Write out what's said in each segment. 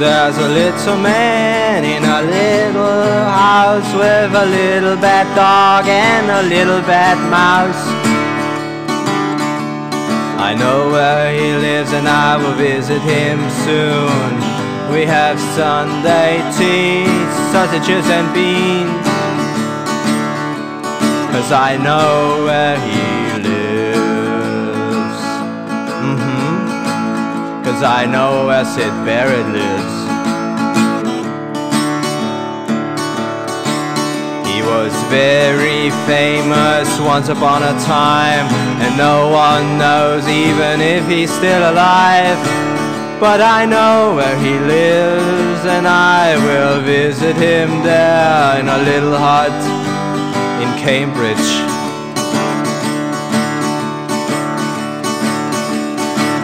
There's a little man in a little house with a little bad dog and a little bad mouse. I know where he lives and I will visit him soon. We have Sunday tea, sausages and beans. Cause I know where he Cause I know where Syd Barrett lives. He was very famous once upon a time, and no one knows even if he's still alive. But I know where he lives, and I will visit him there in a little hut in Cambridge.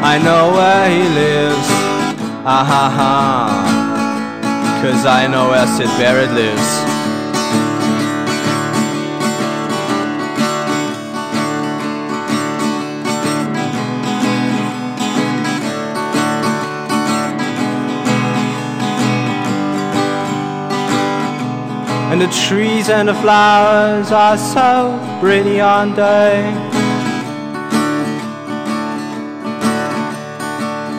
I know where he lives, ah ha ha, cause I know where Syd Barrett lives. And the trees and the flowers are so pretty, aren't they?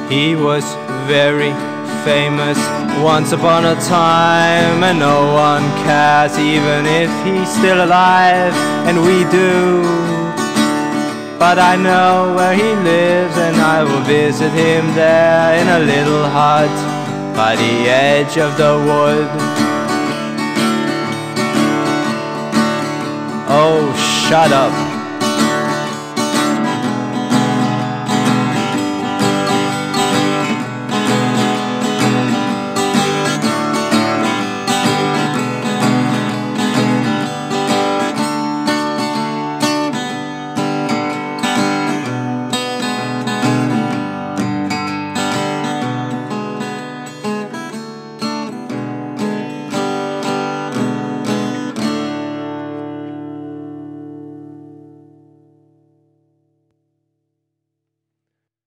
He was very famous once upon a time, and no one cares even if he's still alive, and we do. But I know where he lives, and I will visit him there in a little hut by the edge of the wood. Oh, shut up.